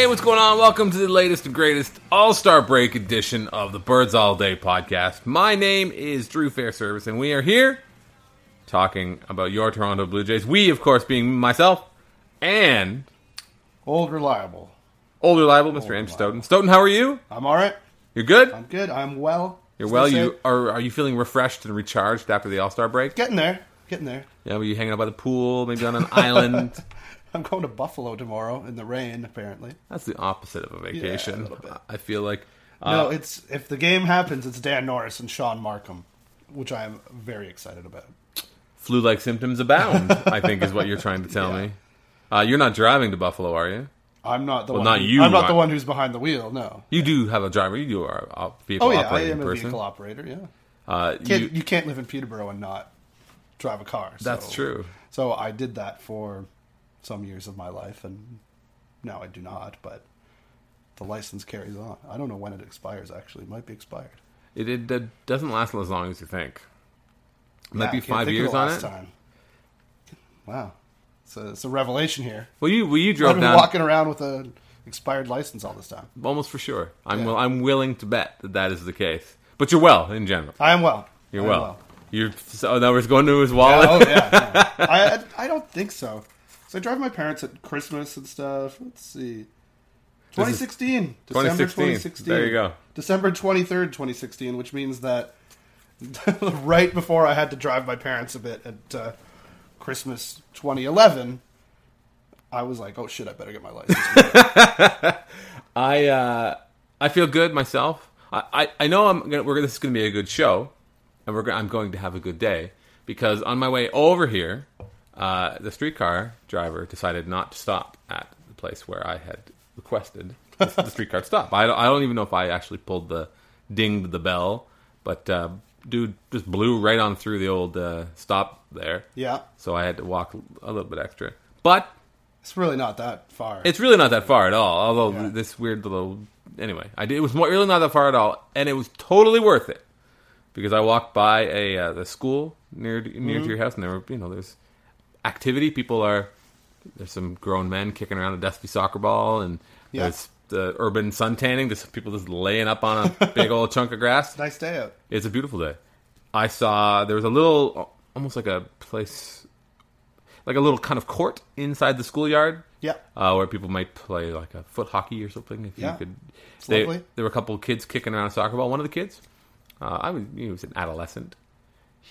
Hey, what's going on? Welcome to the latest and greatest All Star Break edition of the Birds All Day podcast. My name is Drew Fairservice, and we are here talking about your Toronto Blue Jays. We, of course, being myself and Old reliable. old reliable Mr. Andrew Stoeten. Stoeten, how are you? I'm all right. You're good. I'm good. I'm well. You're well. You are. Are you feeling refreshed and recharged after the All Star break? getting there? Getting there. Yeah. Were you hanging out by the pool, maybe on an island? I'm going to Buffalo tomorrow in the rain. Apparently, That's the opposite of a vacation. little bit. I feel like. no. Uh, It's if the game happens, it's Dan Norris and Sean Markham, which I am very excited about. flu-like symptoms abound. I think is what you're trying to tell Yeah. me. Uh, you're not driving to Buffalo, are you? I'm not the Well, one. not you, I'm not the one who's behind the wheel. No. You do have a driver. You do are a vehicle operator. Oh yeah, I am a person. vehicle operator. Yeah. Uh, Can't, you- you, can't live in Peterborough and not drive a car. so- that's true. So I did that for some years of my life, and now I do not. But the license carries on. I don't know when it expires. Actually, it might be expired. It, it, uh, doesn't last as long as you think. It Might Yeah, be five years on it. Time. Wow, it's a, it's a revelation here. Well, you well you I've drove been down walking around with a expired license all this time. almost for sure. I'm Yeah. I'm willing to bet that that is the case. But you're well in general. I am well. You're am well. You're so now we're going to his wallet. Yeah, oh yeah. I, I I don't think so. So I drive my parents at Christmas and stuff. Let's see. 2016. December 2016. 2016. There you go. December 23rd, 2016, which means that right before I had to drive my parents a bit at uh, Christmas 2011, I was like, oh shit, I better get my license. I uh, I feel good myself. I, I, I know I'm gonna, we're this is going to be a good show, and we're I'm going to have a good day because on my way over here, uh, the streetcar driver decided not to stop at the place where I had requested the, the streetcar to stop. I don't, I don't even know if I actually pulled the dinged the bell, but uh, dude just blew right on through the old uh, stop there. yeah. So I had to walk a little bit extra, but It's really not that far. it's really not that far at all. Although Yeah. this weird little anyway, I did, it was more, really not that far at all, and it was totally worth it because I walked by a uh, the school near near Mm-hmm. to your house, and there were you know there's activity. People are there's some grown men kicking around a dusty soccer ball, and Yeah. there's the urban sun tanning. There's people just laying up on a big old chunk of grass. nice day out. It's a beautiful day. I saw there was a little, almost like a place, like a little kind of court inside the schoolyard Yeah. uh, where people might play like a foot hockey or something. If Yeah. you could, It's they, lovely. there were a couple of kids kicking around a soccer ball. One of the kids, uh, I was, he was an adolescent.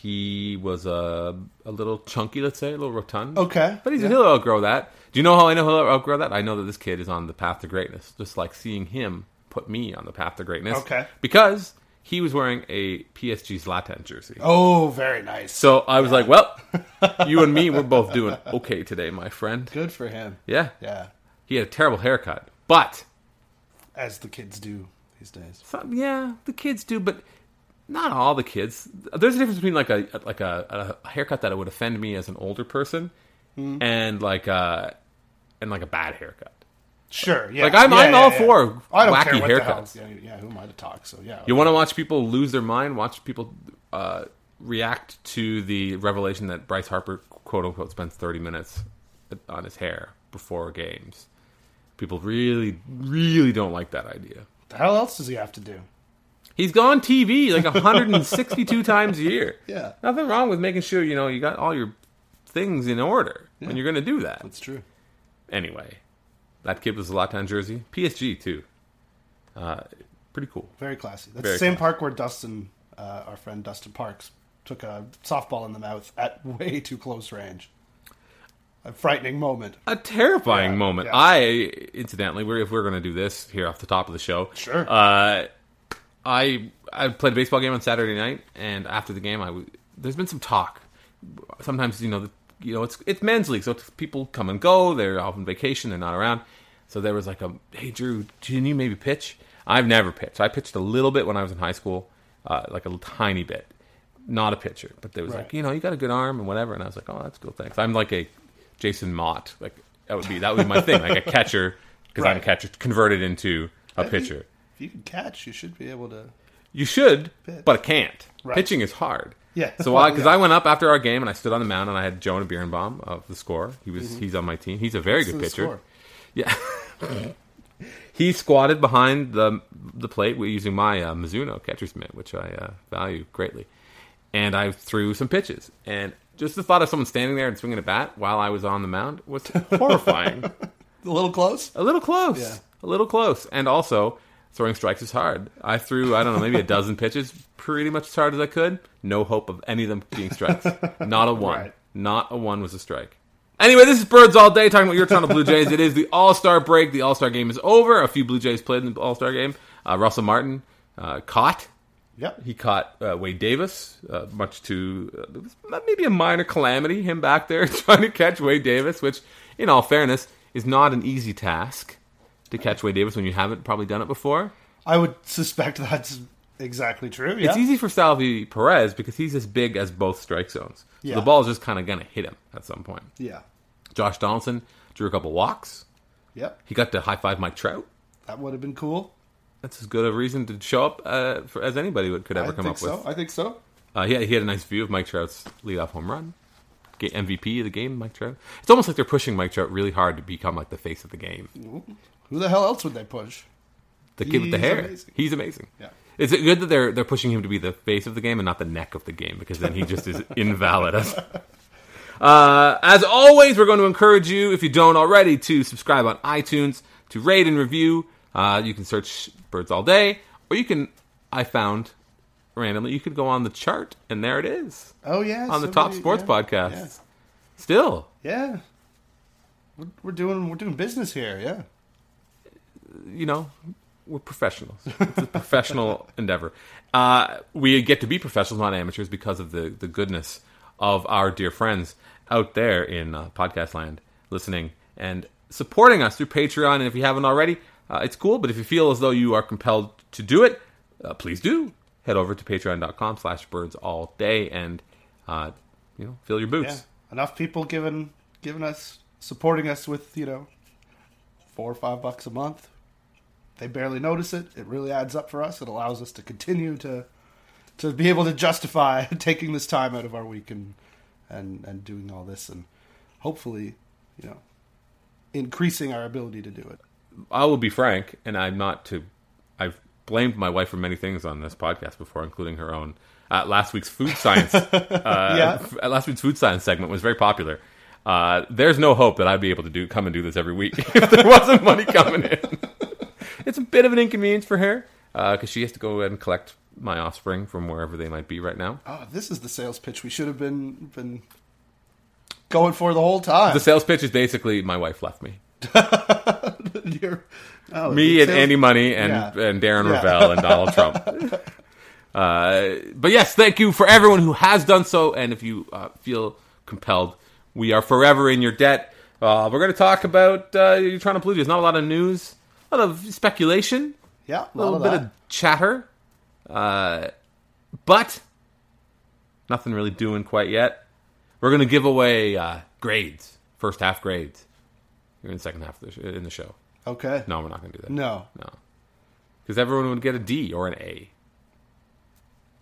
He was a a little chunky, let's say, a little rotund. Okay. but he's Yeah. he'll outgrow that. Do you know how I know he'll outgrow that? I know that this kid is on the path to greatness. Just like seeing him put me on the path to greatness. Okay. because he was wearing a PSG Zlatan jersey. Oh, very nice. So I was like, well, you and me, we're both doing okay today, my friend. Good for him. Yeah. Yeah. He had a terrible haircut. But, As the kids do these days. some, yeah, the kids do, but not all the kids. There's a difference between like a like a, a haircut that would offend me as an older person Hmm. and like a, and like a bad haircut. Sure. Yeah. Like, I'm- Yeah, I'm yeah, all yeah. for I don't wacky care haircuts. Yeah, yeah. Who am I to talk? So yeah. You want to watch people lose their mind, watch people uh, react to the revelation that Bryce Harper, quote unquote, spends 30 minutes on his hair before games. People really, really don't like that idea. the hell else does he have to do? He's gone TV like 162 times a year. Yeah. Nothing wrong with making sure you know you got all your things in order when you're going to do that. That's true. Anyway, that kid was a Zlatan jersey, PSG too. Uh, pretty cool. Very classy. That's Very the same classy. park where Dustin, uh, our friend Dustin Parkes, took a softball in the mouth at way too close range. A frightening moment. A terrifying Yeah, moment. yeah. I, incidentally, we're, if we're going to do this here off the top of the show, Sure. Uh, I I played a baseball game on Saturday night, and after the game, I w- there's been some talk. Sometimes you know, the, you know, it's it's men's league, so it's, people come and go. They're off on vacation. They're not around. So there was like a, hey Drew, can you maybe pitch? I've never pitched. I pitched a little bit when I was in high school, uh, like a tiny bit. Not a pitcher, but there was Right. like, you know, you got a good arm and whatever. And I was like, oh, that's cool, thanks. I'm like a Jason Motte, like that would be that would be my thing, like a catcher because I'm a catcher converted into a pitcher. If you can catch, you should be able to. You should, Pitch. but it can't. Right. Pitching is hard. Yeah. So I, because yeah. I went up after our game and I stood on the mound and I had Jonah Birenbaum of the score. He was he's on my team. He's a very Mm-hmm. What's good pitcher. score? Yeah. he squatted behind the the plate using my uh, Mizuno catcher's mitt, which I uh, value greatly, and I threw some pitches. And just the thought of someone standing there and swinging a bat while I was on the mound was horrifying. A little close. a little close, Yeah. a little close, and also throwing strikes is hard. I threw I don't know maybe a dozen pitches, pretty much as hard as I could. No hope of any of them being strikes. Not a one. Right. Not a one was a strike. Anyway, this is Birds All Day talking about your Toronto Blue Jays. It is the All Star break. The All Star game is over. A few Blue Jays played in the All Star game. Uh, Russell Martin uh, caught. Yep. He caught uh, Wade Davis, uh, much to uh, it was maybe a minor calamity. Him back there trying to catch Wade Davis, which, in all fairness, is not an easy task to catch Wade Davis when you haven't probably done it before. I would suspect that's exactly true. Yeah. It's easy for Salvy Perez because he's as big as both strike zones. So Yeah. the ball is just kind of going to hit him at some point. Yeah. Josh Donaldson drew a couple walks. Yep. He got to high five Mike Trout. That would have been cool. That's as good a reason to show up uh, for, as anybody would, could ever I come up so. with. I think so. Uh, he, had, he had a nice view of Mike Trout's leadoff home run. MVP of the game, Mike Trout. It's almost like they're pushing Mike Trout really hard to become like the face of the game. Who the hell else would they push? The kid with the He's hair. amazing. He's amazing. Yeah. Is it good that they're they're pushing him to be the face of the game and not the neck of the game because then he just is invalid as Uh, as always, we're going to encourage you, if you don't already, to subscribe on iTunes, to rate and review. Uh, you can search Birds All Day, or you can, I found randomly, you could go on the chart, and there it is. Oh yeah. On the top somebody- sports yeah, podcasts. Still, Yeah. yeah. We're, we're doing we're doing business here. Yeah. You know, we're professionals. It's a professional endeavor. Uh, we get to be professionals, not amateurs, because of the, the goodness of our dear friends out there in uh, podcast land listening and supporting us through Patreon. And if you haven't already, uh, it's cool. But if you feel as though you are compelled to do it, uh, please do. Head over to patreon.com slash birds all day and, uh, you know, fill your boots. Yeah. Enough people giving giving us supporting us with you know four or five bucks a month. They barely notice it. It really adds up for us. It allows us to continue to to be able to justify taking this time out of our week and and and doing all this and hopefully you know increasing our ability to do it. I will be frank, and I'm not to. I've blamed my wife for many things on this podcast before, including her own. Uh, last week's food science, uh, Yeah. last week's food science segment was very popular. Uh, there's no hope that I'd be able to do come and do this every week if there wasn't money coming in. It's a bit of an inconvenience for her because she has to go and collect my offspring from wherever they might be right now. Oh, this is the sales pitch we should have been been going for the whole time. The sales pitch is basically my wife left me. Oh, me and Andy Money and, Yeah. and Darren Yeah. Ravel and Donald Trump. Uh, but yes, thank you for everyone who has done so. And if you uh, feel compelled, we are forever in your debt. Uh, we're going to talk about uh, your Toronto Blue Jays. Not a lot of news, a lot of speculation, Yeah, a little of bit that. of chatter, uh, but nothing really doing quite yet. We're going to give away uh, grades, first half grades. You're in the second half of the sh- in the show. okay. No, we're not going to do that. No. No. Because everyone would get a D or an A.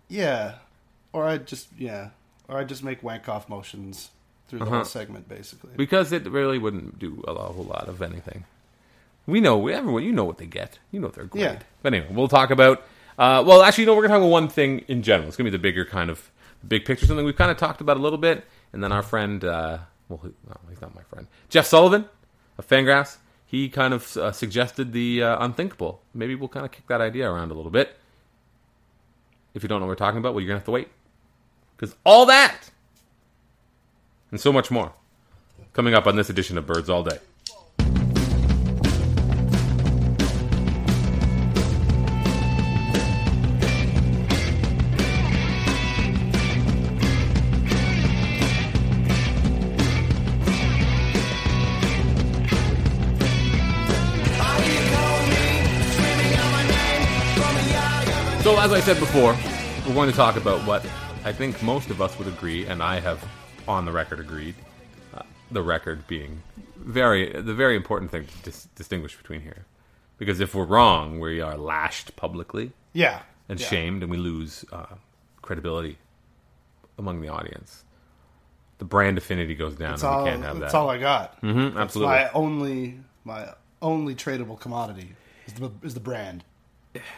Yeah, or I'd just yeah, or I'd just make wank off motions through the Uh-huh. whole segment, basically. Because it really wouldn't do a whole lot of anything. We know, everyone, you know what they get. You know their grade. Yeah. But anyway, we'll talk about, uh, well, actually, no, we're going to talk about one thing in general. It's going to be the bigger kind of, big picture, something we've kind of talked about a little bit. And then our friend, uh, well, he, no, he's not my friend, Jeff Sullivan of Fangraphs, he kind of uh, suggested the uh, unthinkable. Maybe we'll kind of kick that idea around a little bit. If you don't know what we're talking about, well, you're going to have to wait. Because all that and so much more coming up on this edition of Birds All Day. So, as I said before, we're going to talk about what I think most of us would agree, and I have on the record agreed. Uh, the record being very the very important thing to dis- distinguish between here, because if we're wrong, we are lashed publicly yeah, and yeah. shamed, and we lose uh, credibility among the audience. The brand affinity goes down, That's and all. we can't have that. that's all I got. Mm-hmm, absolutely. my only my only tradable commodity. is the, is the brand.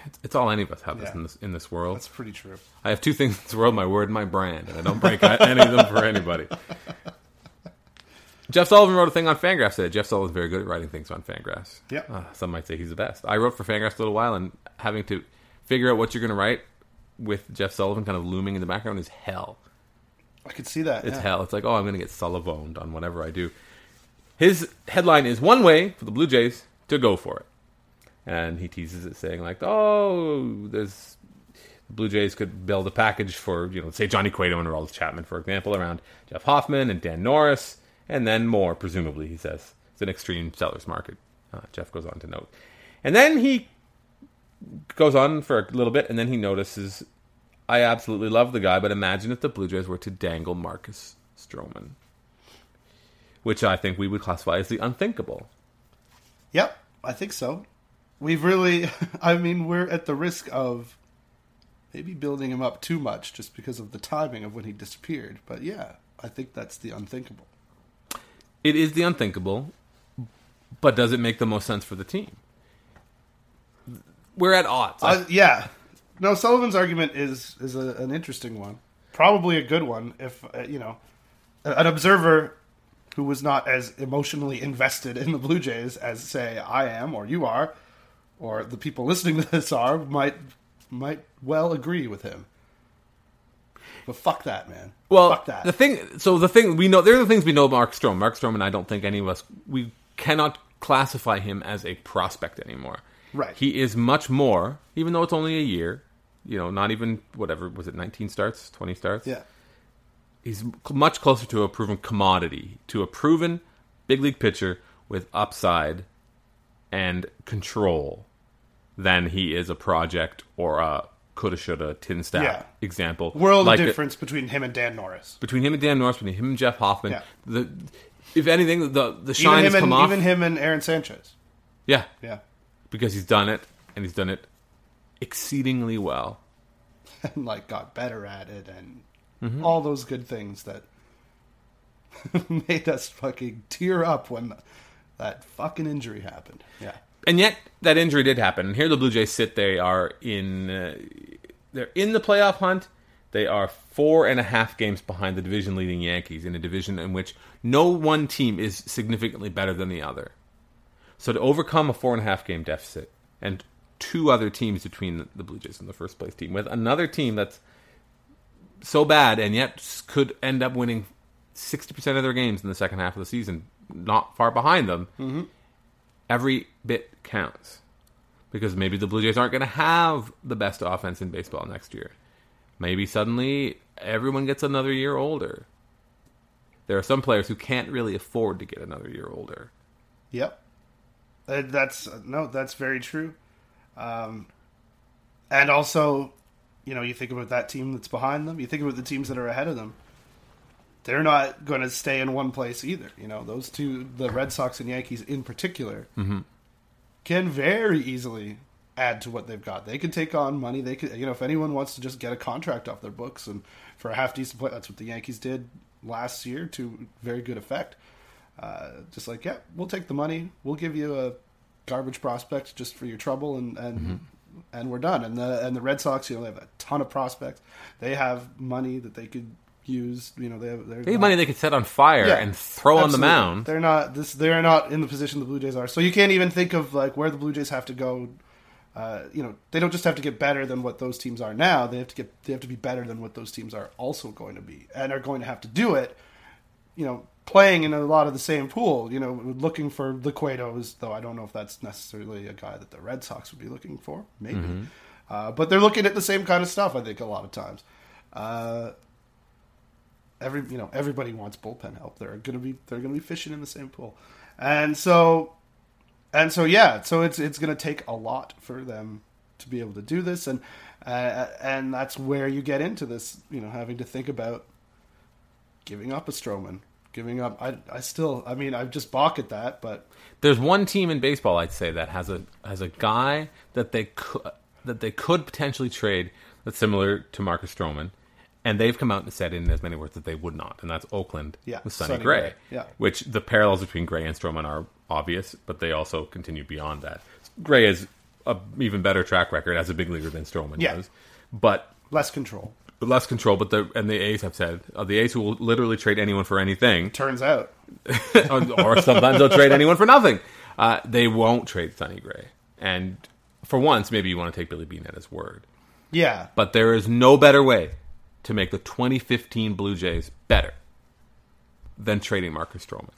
It's, it's all any of us have this in this in this world. That's pretty true. I have two things in this world: my word and my brand, and I don't break any of them for anybody. Jeff Sullivan wrote a thing on Fangraphs today. Jeff Sullivan's very good at writing things on Fangraphs. Yeah. Uh, some might say he's the best. I wrote for Fangraphs a little while, and having to figure out what you're going to write with Jeff Sullivan kind of looming in the background is hell. I could see that. It's yeah. hell. It's like, oh, I'm going to get Sullivoned on whatever I do. His headline is one way for the Blue Jays to go for it, and he teases it, saying like, oh, there's the Blue Jays could build a package for you know, say Johnny Cueto and Aroldis Chapman, for example, around Jeff Hoffman and Dan Norris, and then more, presumably. He says it's an extreme seller's market. Uh, Jeff goes on to note, and then he goes on for a little bit, and then he notices I absolutely love the guy, but imagine if the Blue Jays were to dangle Marcus Stroman, which I think we would classify as the unthinkable. Yep, I think so. We've really, I mean, we're at the risk of maybe building him up too much just because of the timing of when he disappeared. But yeah, I think that's the unthinkable. It is the unthinkable, but does it make the most sense for the team? We're at odds. Uh, yeah, no. Sullivan's argument is is a, an interesting one, probably a good one. If uh, you know, an observer who was not as emotionally invested in the Blue Jays as say I am or you are, or the people listening to this are, might might well agree with him. But fuck that, man. Well, fuck that. the thing. So the thing we know there are the things we know about Marcus Stroman. Marcus Stroman and I don't think any of us we cannot classify him as a prospect anymore. Right. He is much more, even though it's only a year. You know, not even whatever was it, nineteen starts, twenty starts. yeah, he's much closer to a proven commodity, to a proven big league pitcher with upside and control than he is a project or a coulda, shoulda, TINSTAAP Yeah. example. world Like of a- difference between him and Dan Norris. between him and Dan Norris, between him and Jeff Hoffman. Yeah. The if anything, the the shine has come and off. even him and Aaron Sanchez. yeah, Yeah, because he's done it and he's done it exceedingly well. and like got better at it and Mm-hmm. all those good things that made us fucking tear up when that fucking injury happened. Yeah. And yet that injury did happen. And here the Blue Jays sit. They are in uh, they're in the playoff hunt. They are four and a half games behind the division leading Yankees in a division in which no one team is significantly better than the other. So to overcome a four and a half game deficit and two other teams between the- Blue Jays and the first place team with another team that's so bad and yet could end up winning 60% of their games in the second half of the season, not far behind them every bit counts because maybe the Blue Jays aren't going to have the best offense in baseball next year. Maybe suddenly everyone gets another year older. There are some players who can't really afford to get another year older. Yep. Uh, That's no, that's very true. Um, and also, you know, you think about that team that's behind them. You think about the teams that are ahead of them. They're not going to stay in one place either. You know, those two, the Red Sox and Yankees in particular, can very easily add to what they've got. They could take on money. They could, you know, if anyone wants to just get a contract off their books and for a half decent play, that's what the Yankees did last year to very good effect. Uh, just like, yeah, we'll take the money. We'll give you a garbage prospect just for your trouble, and and and we're done. And the and the Red Sox, you know, they have a ton of prospects. They have money that they could use. You know, they have they're have money they could set on fire Yeah, and throw on the mound. They're not this. They're not in the position the Blue Jays are. So you can't even think of like where the Blue Jays have to go. Uh, you know, they don't just have to get better than what those teams are now. They have to get. They have to be better than what those teams are also going to be, and are going to have to do it. You know, playing in a lot of the same pool. You know, looking for the Cuetos, though I don't know if that's necessarily a guy that the Red Sox would be looking for. Maybe, uh, but they're looking at the same kind of stuff. I think a lot of times. Uh, every you know everybody wants bullpen help. They're gonna be they're gonna be fishing in the same pool, and so and so yeah. So it's it's gonna take a lot for them to be able to do this, and uh, and that's where you get into this. You know, having to think about giving up a Stroman, giving up. I I still I mean I just balk at that, but There's one team in baseball I'd say that has a has a guy that they could that they could potentially trade that's similar to Marcus Stroman, and they've come out and said in as many words that they would not, and that's Oakland Yeah, with Sonny, Sonny Gray. Gray, yeah. Which the parallels between Gray and Stroman are obvious, but they also continue beyond that. Gray is a even better track record as a big leaguer than Stroman Yeah. does, but Less control. less control. But the and the A's have said uh, the A's will literally trade anyone for anything, Turns out. or, or sometimes they'll trade anyone for nothing. Uh, they won't trade Sonny Gray, and for once, maybe you want to take Billy Beane at his word. Yeah. But there is no better way to make the 2015 Blue Jays better than trading Marcus Stroman.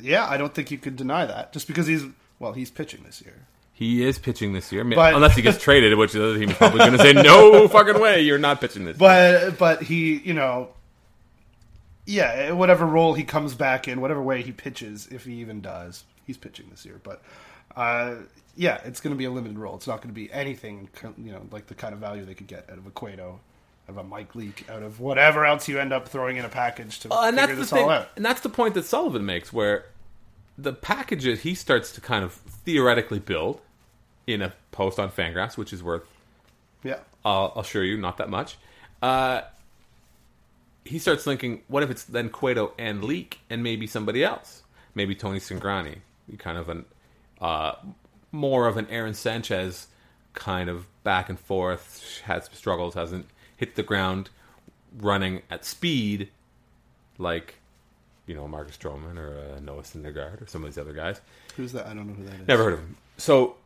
Yeah, I don't think you could deny that. Just because he's well, he's pitching this year. He is pitching this year, But- unless he gets traded, which the other team is probably going to say, "No fucking way, you're not pitching this." year." But but he, you know, yeah, whatever role he comes back in, whatever way he pitches, if he even does, he's pitching this year. But uh, yeah, it's going to be a limited role. It's not going to be anything, you know, like the kind of value they could get out of a Cueto, out of a Mike Leake, out of whatever else you end up throwing in a package to Uh, and figure that's the this thing, all out. and that's the point that Sullivan makes, where the packages he starts to kind of theoretically build in a post on Fangraphs, which is worth Yeah, I'll, I'll assure you, not that much. Uh, he starts thinking, what if it's then Cueto and Leake and maybe somebody else? Maybe Tony Cingrani, kind of an uh, more of an Aaron Sanchez kind of back and forth, some struggles, hasn't hit the ground running at speed like you know Marcus Stroman or uh, Noah Syndergaard or some of these other guys. who's that? I don't know who that is. Never heard of him. So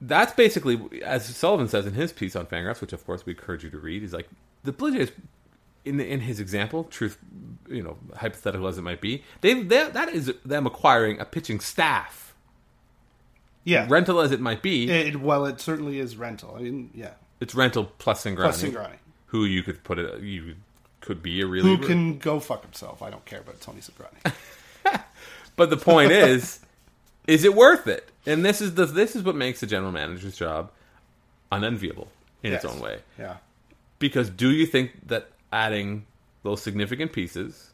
that's basically, as Sullivan says in his piece on Fangraphs, which of course we encourage you to read. He's like the Blue Jays, in the, in his example, truth, you know, hypothetical as it might be, they they that is them acquiring a pitching staff, Yeah, rental as it might be. It, well, it certainly is rental. I mean, yeah, it's rental plus Cingrani, plus Cingrani, who you could put it, you could be a really who can go fuck himself. I don't care about Tony Cingrani. But the point is, is it worth it? And this is the this is what makes the general manager's job unenviable in its own way. yeah. Because do you think that adding those significant pieces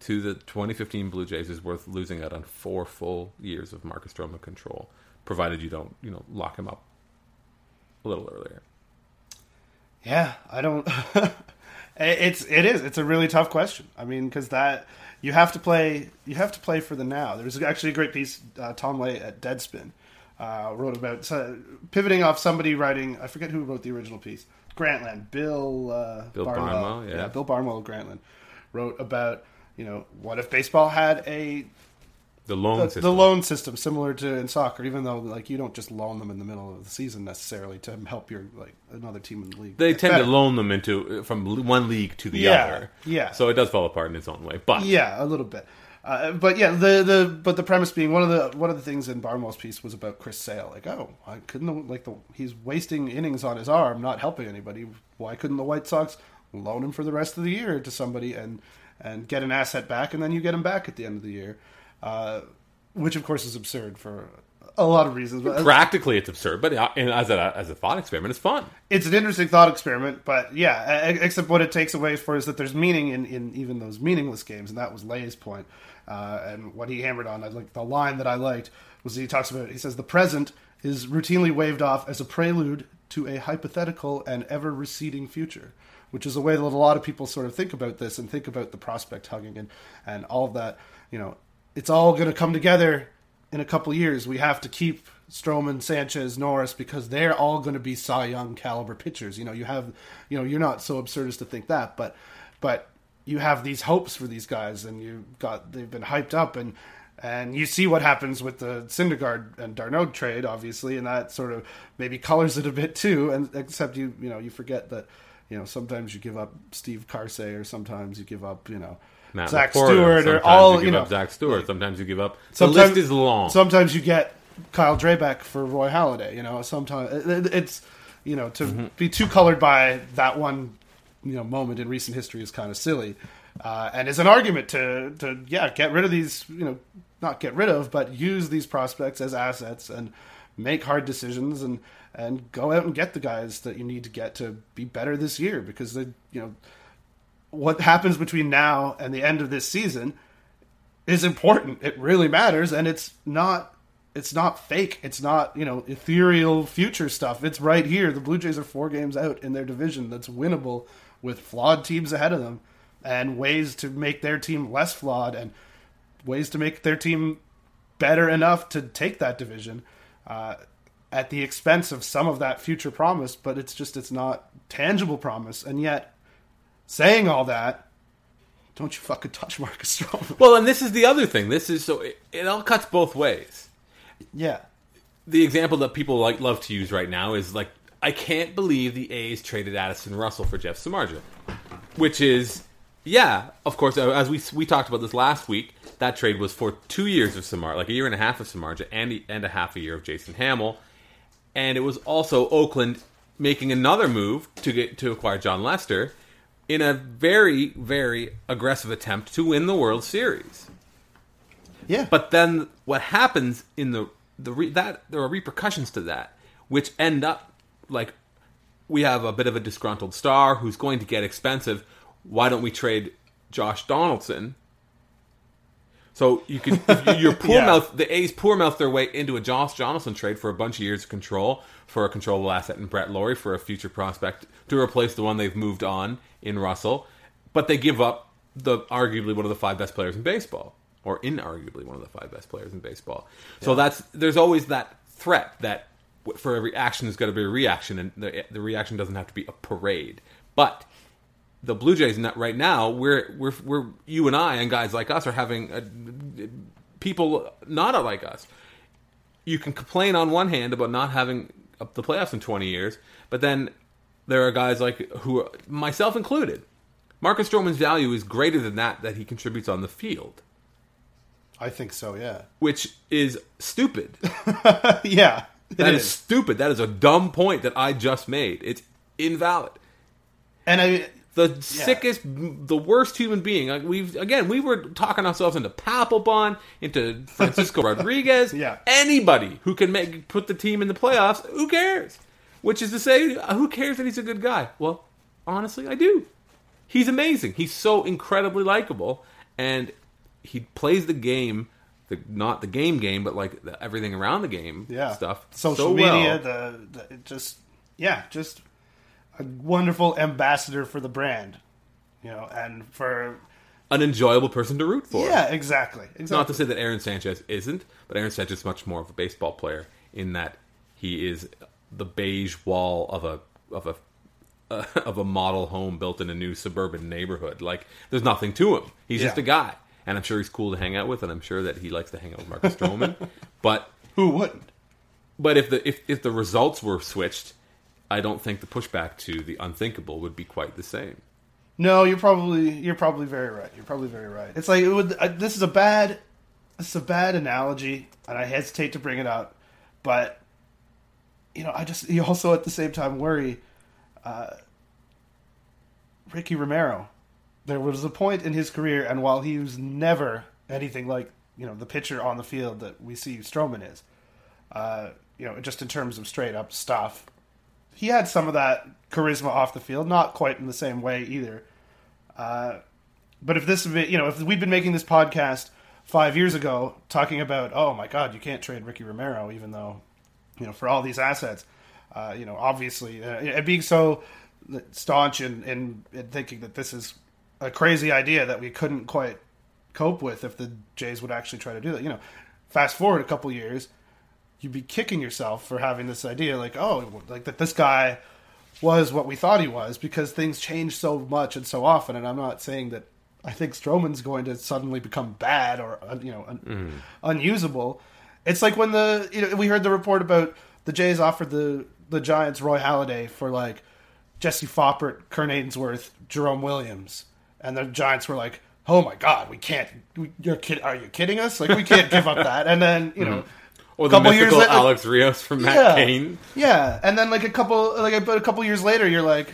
to the 2015 Blue Jays is worth losing out on four full years of Marcus Stroman control, provided you don't, you know, lock him up a little earlier? Yeah, I don't. it's it is it's a really tough question. I mean, because that you have to play you have to play for the now. There's actually a great piece uh, Tom Ley at Deadspin uh, wrote about so, pivoting off somebody writing. I forget who wrote the original piece. Grantland, Bill uh, Bill Barnwell, yeah. Bill Barnwell of Grantland wrote about you know what if baseball had a The loan the, system. the loan system similar to in soccer, even though like you don't just loan them in the middle of the season necessarily to help your like another team in the league. they tend better. to loan them into from one league to the Yeah, other. yeah. So it does fall apart in its own way. But Yeah, a little bit. Uh, but yeah, the the but the premise being one of the one of the things in Barnwell's piece was about Chris Sale. Like, oh, I couldn't the- like the he's wasting innings on his arm, not helping anybody. Why couldn't the White Sox loan him for the rest of the year to somebody and and get an asset back, and then you get him back at the end of the year? Uh, which of course is absurd for a lot of reasons. But practically it's absurd. But uh, as a as a thought experiment, it's fun. it's an interesting thought experiment, but yeah, except what it takes away for is that there's meaning in, in even those meaningless games, and that was Ley's point. Uh, and what he hammered on, I like the line that I liked was he talks about. He says the present is routinely waved off as a prelude to a hypothetical and ever receding future, which is a way that a lot of people sort of think about this and think about the prospect hugging and and all of that. You know, it's all going to come together in a couple years. We have to keep Stroman, Sanchez, Norris because they're all going to be Cy Young caliber pitchers. You know, you have, you know, you're not so absurd as to think that, but, but you have these hopes for these guys, and you got they've been hyped up, and and you see what happens with the Syndergaard and d'Arnaud trade, obviously, and that sort of maybe colors it a bit too. And except you, you know, you forget that. You know, sometimes you give up Steve Karsay, or sometimes you give up, you know, Matt Zach Laporta, Stewart, or all you you know. up Zach Stewart. Sometimes you give up. The Sometimes- list is long. Sometimes you get Kyle Drabek for Roy Halladay. You know, sometimes it- it- it's you know to Mm-hmm. be too colored by that one you know moment in recent history is kind of silly, uh, and is an argument to to yeah get rid of these you know not get rid of but use these prospects as assets and make hard decisions and and go out and get the guys that you need to get to be better this year because they you know what happens between now and the end of this season is important. It really matters, and it's not. It's not fake. It's not you know ethereal future stuff. It's right here. The Blue Jays are four games out in their division. That's winnable with flawed teams ahead of them, and ways to make their team less flawed, and ways to make their team better enough to take that division. Uh, at the expense of some of that future promise, but it's just it's not tangible promise. And yet, saying all that, don't you fucking touch Marcus Stroman. Well, and this is the other thing. This is so it, it all cuts both ways. yeah. The example that people like love to use right now is like I can't believe the A's traded Addison Russell for Jeff Samardzija, which is yeah, of course. uh, As we we talked about this last week, that trade was for two years of Samar, like a year and a half of Samardzija, and and a half a year of Jason Hammel, and it was also Oakland making another move to get to acquire Jon Lester in a very very aggressive attempt to win the World Series. Yeah. But then what happens in the the re, that there are repercussions to that, which end up like we have a bit of a disgruntled star who's going to get expensive. Why don't we trade Josh Donaldson? So you can you, your poor Yeah. mouth the A's poor mouth their way into a Josh Donaldson trade for a bunch of years of control for a controllable asset in Brett Lawrie for a future prospect to replace the one they've moved on in Russell, but they give up the arguably one of the five best players in baseball or inarguably one of the five best players in baseball. So that's there's always that threat that for every action there's got to be a reaction, and the the reaction doesn't have to be a parade. But the Blue Jays right now, we're we're we're you and I and guys like us are having uh people not like us. You can complain on one hand about not having up the playoffs in 20 years, but then there are guys like who, myself included, Marcus Stroman's value is greater than that that he contributes on the field, I think so, yeah. which is stupid. yeah. That is stupid. That is a dumb point that I just made. It's invalid. And I the sickest, the worst human being. Like we've again, we were talking ourselves into Papelbon, into Francisco Rodriguez. Yeah. anybody who can make put the team in the playoffs. Who cares? Which is to say, who cares that he's a good guy? Well, honestly, I do. He's amazing. He's so incredibly likable, and he plays the game. The, not the game game, but like the, everything around the game yeah. stuff. Social so media, well. the, the just yeah, just a wonderful ambassador for the brand. You know, and for an enjoyable person to root for. yeah, exactly. Exactly. Not to say that Aaron Sanchez isn't, but Aaron Sanchez is much more of a baseball player in that he is the beige wall of a of a uh, of a model home built in a new suburban neighborhood. Like there's nothing to him. He's just a guy, and I'm sure he's cool to hang out with, and I'm sure that he likes to hang out with Marcus Stroman. but Who wouldn't? but if the if if the results were switched, I don't think the pushback to the unthinkable would be quite the same. No, you're probably you're probably very right. You're probably very right. It's like it would. Uh, this is a bad this is a bad analogy, and I hesitate to bring it up, but you know, I just you also at the same time worry. Uh, Ricky Romero, there was a point in his career, and while he was never anything like you know the pitcher on the field that we see Stroman is, uh, you know, just in terms of straight up stuff, he had some of that charisma off the field, not quite in the same way either. Uh, but if this, you know, if we'd been making this podcast five years ago, talking about, oh my God, you can't trade Ricky Romero, even though, you know, for all these assets, uh, you know, obviously, uh, and being so staunch in, in, in thinking that this is a crazy idea that we couldn't quite cope with if the Jays would actually try to do that. You know, fast forward a couple years, you'd be kicking yourself for having this idea, like, oh, like that this guy was what we thought he was, because things change so much and so often. And I'm not saying that I think Stroman's going to suddenly become bad or uh, you know un- unusable. It's like when the you know we heard the report about the Jays offered the the Giants Roy Halladay for like Jesse Foppert, Kurt Ainsworth, Jerome Williams, and the Giants were like, "Oh my God, we can't! We, you're kid? Are you kidding us? Like we can't give up that." And then you know, Or the Couple years mythical later- Alex Rios from Matt yeah, Cain. yeah, and then like a couple like a couple years later, you're like,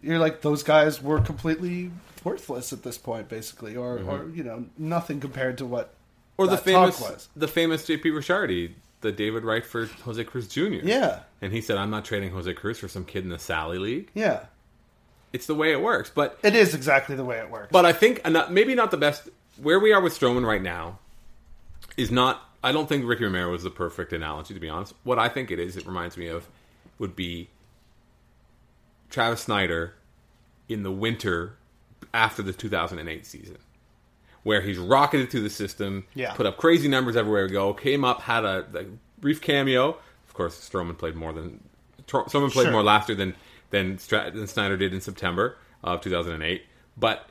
you're like those guys were completely worthless at this point, basically, or mm-hmm. or you know nothing compared to what Or the famous, the famous JP Ricciardi, the David Wright for Jose Cruz Jr. Yeah, and he said, "I'm not trading Jose Cruz for some kid in the Sally League." yeah, It's the way it works, but it is exactly the way it works. but I think maybe not the best. Where we are with Stroman right now is not. I don't think Ricky Romero was the perfect analogy, to be honest. What I think it is, it reminds me of, would be Travis Snider in the winter after the 2008 season, where he's rocketed through the system, Yeah. put up crazy numbers everywhere we go, came up, had a, a brief cameo of course, Stroman played more than Tro- Stroman played Sure. more last year than than Snider did in September of 2008. But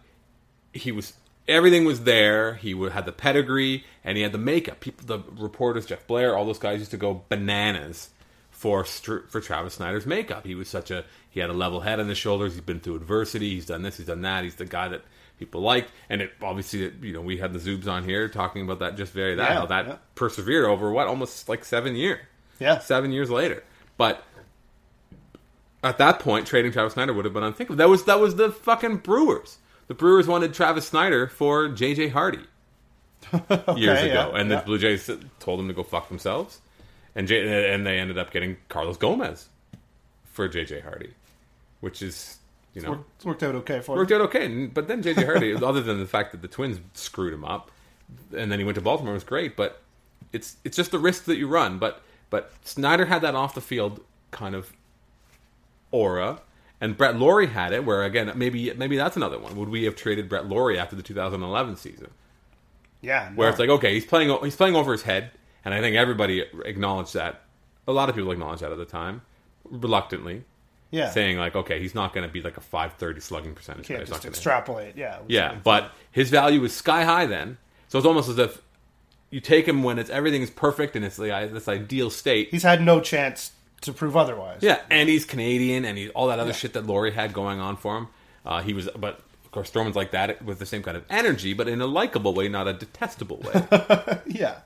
he was everything was there. He had the pedigree and he had the makeup. People, the reporters, Jeff Blair, all those guys used to go bananas for for Travis Snider's makeup. He was such a he had a level head on his shoulders. He's been through adversity. He's done this. He's done that. He's the guy that people liked. And it obviously, you know, we had the Zoobs on here talking about that just very that Yeah, how that yeah. persevered over what almost like seven years Yeah. seven years later. But at that point, trading Travis Snider would have been unthinkable. That was that was the fucking Brewers. The Brewers wanted Travis Snider for J.J. Hardy years Okay, ago, yeah, and yeah. the Blue Jays told them to go fuck themselves, and J- and they ended up getting Carlos Gomez for J.J. Hardy, which is you know Worked, worked out okay for worked him. out okay. But then J.J. Hardy, other than the fact that the Twins screwed him up, and then he went to Baltimore, was great. But it's it's just the risk that you run. But but Snider had that off the field kind of aura, and Brett Lawrie had it. Where again, maybe maybe that's another one. Would we have traded Brett Lawrie after the 2011 season? Yeah. Where it's like, okay, he's playing he's playing over his head, and I think everybody acknowledged that. A lot of people acknowledged that at the time, reluctantly, yeah. saying like, okay, he's not going to be like a 530 slugging percentage. guy. Can't just extrapolate. Yeah. yeah, but his value is sky high then. So it's almost as if you take him when it's everything is perfect and it's the this ideal state. he's had no chance to prove otherwise. yeah, and he's Canadian and he all that other Yeah. shit that Lawrie had going on for him. Uh, he was, but of course, Stroman's like that with the same kind of energy, but in a likable way, not a detestable way. Yeah.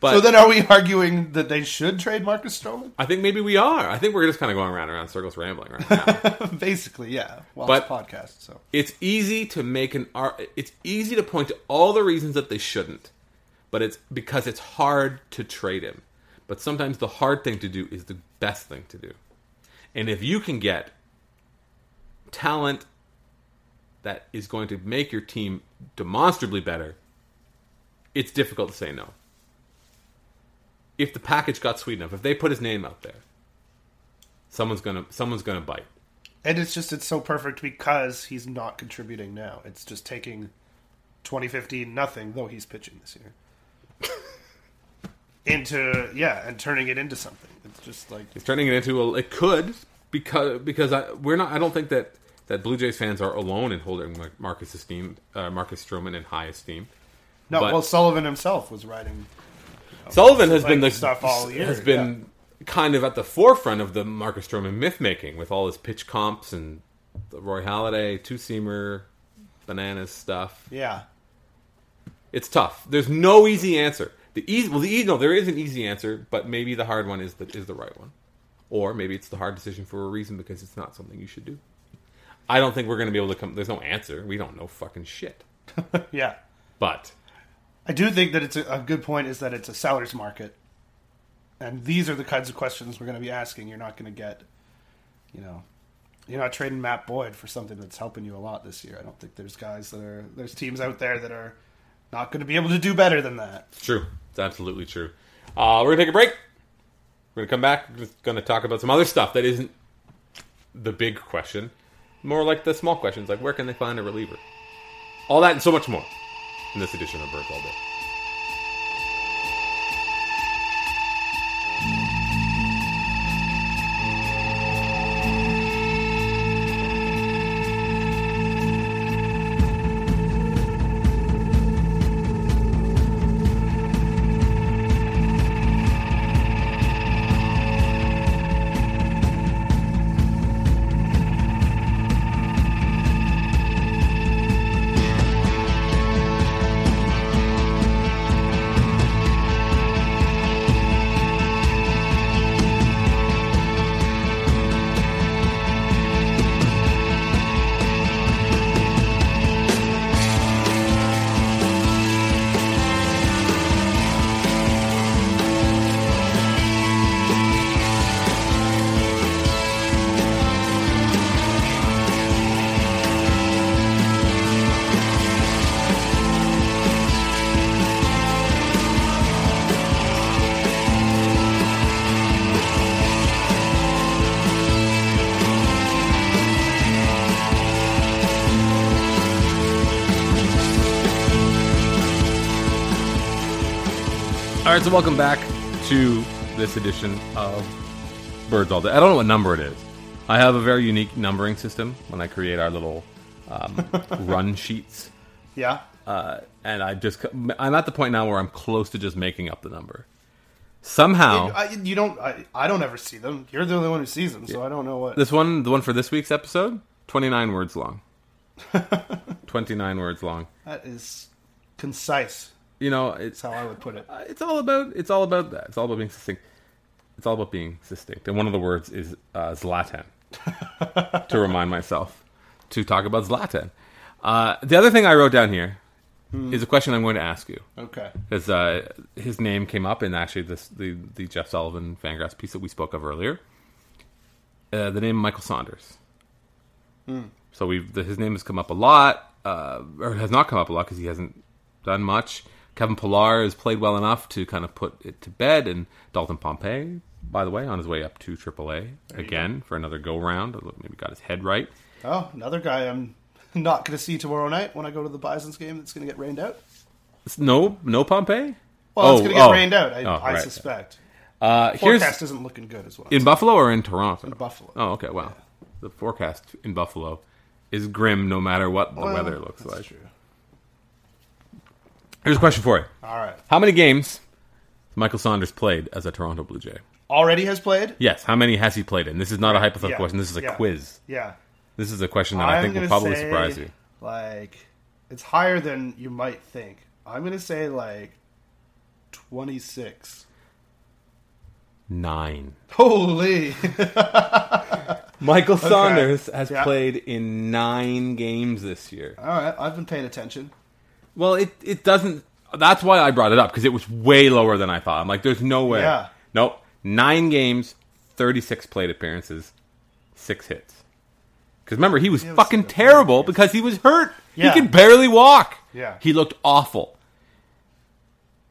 But so then, are we arguing that they should trade Marcus Stroman? I think maybe we are. I think we're just kind of going around and around circles, rambling right now. Basically, yeah. Well, But- it's a podcast, so it's easy to make an ar- it's easy to point to all the reasons that they shouldn't but it's because it's hard to trade him but sometimes the hard thing to do is the best thing to do. And if you can get talent that is going to make your team demonstrably better it's difficult to say no. If the package got sweet enough if they put his name out there someone's gonna someone's gonna bite. And it's just it's so perfect because he's not contributing now. It's just taking 2015 nothing, though he's pitching this year, into yeah, and turning it into something. It's just like It's turning it into a. It could because because I, we're not. I don't think that that Blue Jays fans are alone in holding Marcus esteem uh, Marcus Stroman in high esteem. no. But- well, Sullivan himself was writing. Sullivan has been the stuff all year, has been kind of at the forefront of the Marcus Stroman myth making with all his pitch comps and the Roy Halladay two seamer bananas stuff. Yeah, It's tough. There's no easy answer. The easy well the easy no there is an easy answer, but maybe the hard one is the is the right one, or maybe it's the hard decision for a reason because it's not something you should do. I don't think we're going to be able to come. There's no answer. We don't know fucking shit. yeah. But I do think that it's a, a good point is that it's a seller's market, and these are the kinds of questions we're going to be asking. You're not going to get, you know, you're not trading Matt Boyd for something that's helping you a lot this year. I don't think there's guys that are there's teams out there that are not going to be able to do better than that. it's true. It's absolutely true. Uh, we're gonna take a break. We're gonna come back. We're gonna talk about some other stuff that isn't the big question, more like the small questions, like where can they find a reliever? All that and so much more in this edition of Birds All Day. Right, so welcome back to this edition of Birds All Day. I don't know what number it is. I have a very unique numbering system when I create our little um, run sheets, Yeah. uh, and I just I'm at the point now where I'm close to just making up the number. Somehow, I, you don't. I, I don't ever see them. You're the only one who sees them, so I don't know what. this one, the one for this week's episode, 29 words long. 29 words long. That is concise. You know, it's how I would put it. Uh, it's all about it's all about that. It's all about being succinct. It's all about being succinct. And one of the words is uh, Zlatan. to remind myself to talk about Zlatan. Uh, the other thing I wrote down here is a question I'm going to ask you. Okay. Because uh, his name came up in actually this the, the Jeff Sullivan Fangraphs piece that we spoke of earlier. Uh, the name Michael Saunders. So we've the, his name has come up a lot, uh, or has not come up a lot because he hasn't done much. Kevin Pillar has played well enough to kind of put it to bed, and Dalton Pompey, by the way, on his way up to AAA again for another go round. Maybe got his head right. Oh, another guy I'm not going to see tomorrow night when I go to the Bison's game. That's going to get rained out. No, no Pompey. Well, it's Oh, going to get oh. rained out. I, Oh, I right. suspect. Uh, Forecast isn't looking good as well. in Buffalo or in Toronto. In Buffalo. Oh, okay. Well, the forecast in Buffalo is grim, no matter what the Well, weather looks that's like. True. Here's a question for you: All right. How many games has Michael Saunders played as a Toronto Blue Jay? Already has played. Yes. How many has he played in? This is not a hypothetical Yeah. question. This is a Yeah. quiz. Yeah. This is a question that I I'm think will gonna probably say, surprise you. Like, it's higher than you might think. I'm going to say like 26. Nine. Holy. Michael Saunders has Yeah. played in nine games this year. All right. I've been paying attention. Well, it it doesn't. That's why I brought it up because it was way lower than I thought. I'm like, there's no way. Yeah. Nope. Nine games, 36 plate appearances, six hits. Because remember, he was was fucking terrible because he was hurt. Yeah. He could barely walk. Yeah. He looked awful.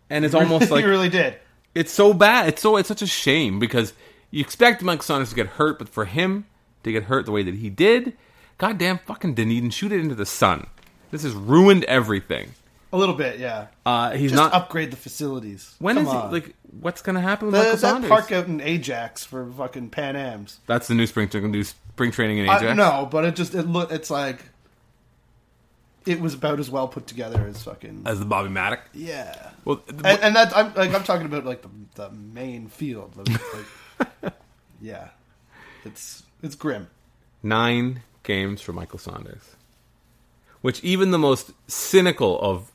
And it's almost like you really did. it's so bad. It's so it's such a shame because you expect Mike Saunders to get hurt, but for him to get hurt the way that he did, goddamn fucking Dunedin, shoot it into the sun. This has ruined everything. A little bit, yeah. Uh, he's Just not. upgrade the facilities. when Come is he like? What's gonna happen with The- Michael that Saunders? park out in Ajax for fucking Pan Am's? That's the new spring. They're gonna do spring training in I, Ajax. no, but it just it look it's like it was about as well put together as fucking as the Bobby Mattick. yeah. Well, th- And, and that's I'm like I'm talking about like the the main field. the- like, yeah, it's it's grim. nine games for Michael Saunders, which even the most cynical of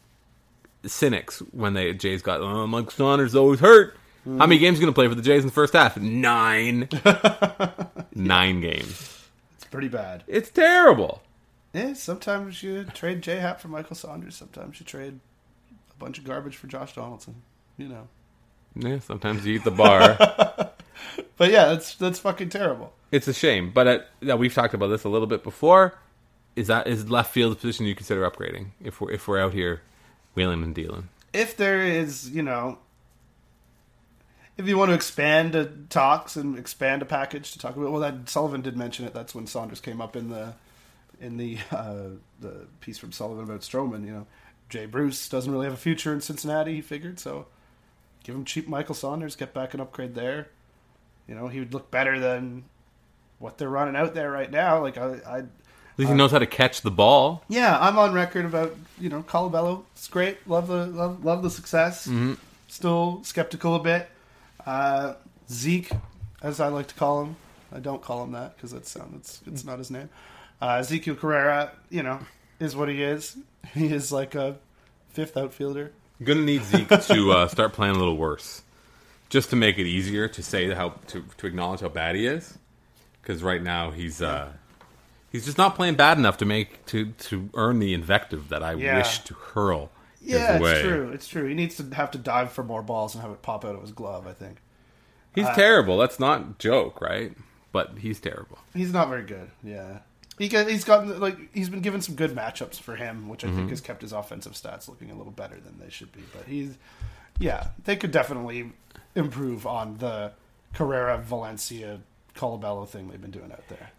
cynics, when they Jays got oh, Michael Saunders always hurt. How many games are going to play for the Jays in the first half? Nine. Nine games. It's pretty bad. It's terrible. Yeah, sometimes you trade J Hat for Michael Saunders. Sometimes you trade a bunch of garbage for Josh Donaldson. You know, Yeah, sometimes you eat the bar. but yeah, that's that's fucking terrible. it's a shame, but uh we've talked about this a little bit before. Is that is left field a position you consider upgrading if we're if we're out here wheeling and dealing? if there is, you know, if you want to expand the talks and expand a package to talk about, well, that Sullivan did mention it. That's when Saunders came up in the in the uh, the piece from Sullivan about Stroman. You know, Jay Bruce doesn't really have a future in Cincinnati. He figured so. Give him cheap Michael Saunders, get back an upgrade there. You know, he would look better than what they're running out there right now. Like I, I At least he knows how to catch the ball. yeah, I'm on record about you know Colabello. It's great. Love the love, love the success. Still skeptical a bit. Uh, Zeke, as I like to call him, I don't call him that because that's um, it's it's not his name. Uh, Ezekiel Carrera, you know, is what he is. He is like a fifth outfielder. Gonna need Zeke to uh, start playing a little worse, just to make it easier to say how to to acknowledge how bad he is. Because right now he's uh, he's just not playing bad enough to make to to earn the invective that I Yeah. wish to hurl Yeah, his way. it's true. It's true. He needs to have to dive for more balls and have it pop out of his glove. I think He's Uh, terrible. That's not joke, right? But he's terrible. He's not very good. Yeah. He got, he's gotten like he's been given some good matchups for him, which I Mm-hmm. think has kept his offensive stats looking a little better than they should be. But he's yeah, they could definitely improve on the Carrera Valencia Colabello thing they've been doing out there.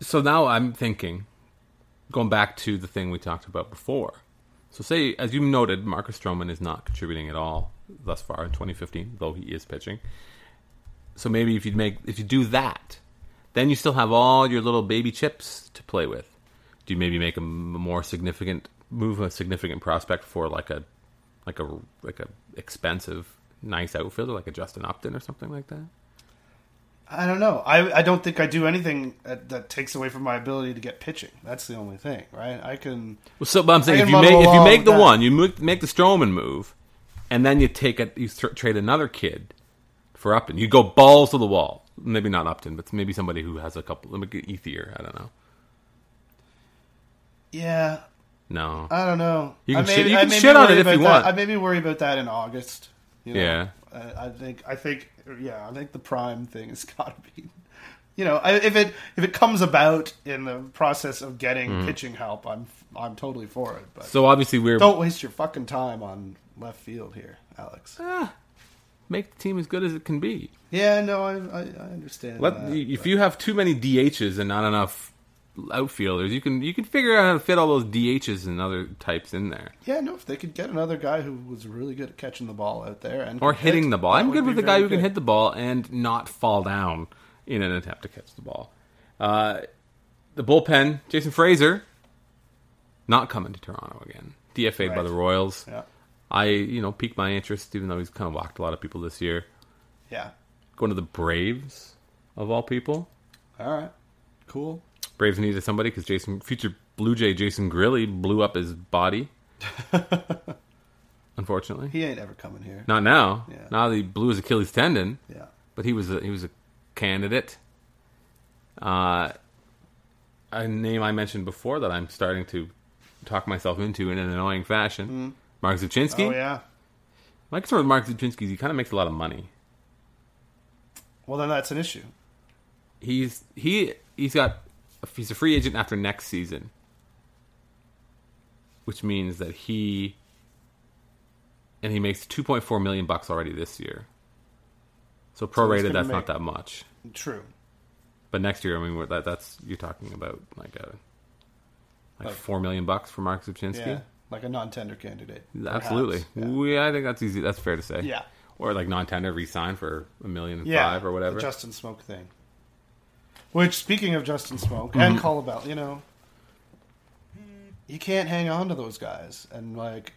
So now I'm thinking, going back to the thing we talked about before, So say, as you noted, Marcus Stroman is not contributing at all thus far in 2015, though he is pitching. So maybe if you make if you do that, then you still have all your little baby chips to play with. Do you maybe make a more significant move, a significant prospect for like a like a like a expensive, nice outfielder like a Justin Upton or something like that? I don't know. I I don't think I do anything that, that takes away from my ability to get pitching. That's the only thing, right? I can. Well, so but I'm saying if you make if you make the that. one, you make, make the Stroman move, and then you take a you th- trade another kid for Upton. You go balls to the wall. Maybe not Upton, but maybe somebody who has a couple. Let me get Ethier. I don't know. Yeah, No. I don't know. You can I shit- you can shit on it if you that- want. I maybe worry about that in August. You know? Yeah. I, I think. I think. Yeah, I think the prime thing has got to be. You know, I, if it if it comes about in the process of getting pitching help, I'm I'm totally for it. But so obviously we're don't waste your fucking time on left field here, Alex. ah, make the team as good as it can be. Yeah, no, I I, I understand. Let that, if but- you have too many DHs and not enough outfielders, you can you can figure out how to fit all those DHs and other types in there. yeah, no, if they could get another guy who was really good at catching the ball out there and or could hit, hitting the ball. I'm good with the guy who can hit the ball and not fall down in an attempt to catch the ball. Uh, the bullpen, Jason Frasor, not coming to Toronto again. DFA'd by the Royals. Yeah, I, you know, piqued my interest, even though he's kind of walked a lot of people this year. yeah. Going to the Braves, of all people. All right, cool. Braves needed somebody because Jason, future Blue Jay Jason Grilli, blew up his body. Unfortunately, He ain't ever coming here. not now. Yeah. Now that he blew his Achilles tendon. Yeah. but he was a, he was a candidate. Uh, a name I mentioned before that I'm starting to talk myself into in an annoying fashion. Marc Rzepczynski. Oh yeah. My concern with Marc Rzepczynski is he kind of makes a lot of money. Well, then that's an issue. He's he he's got he's a free agent after next season, which means that he and he makes 2.4 million bucks already this year. So prorated, gonna that's make- not that much. True. But next year, I mean, that that's you're talking about like a like, Like- four million bucks for Marc Rzepczynski. Yeah. Like a non-tender candidate. Absolutely, Yeah. We- I think that's easy. That's fair to say. Yeah. or like non-tender re-sign for a million and Yeah. five or whatever. Justin Smoak thing. Which, speaking of Justin Smoak Mm-hmm. and Colabello, you know, you can't hang on to those guys and like.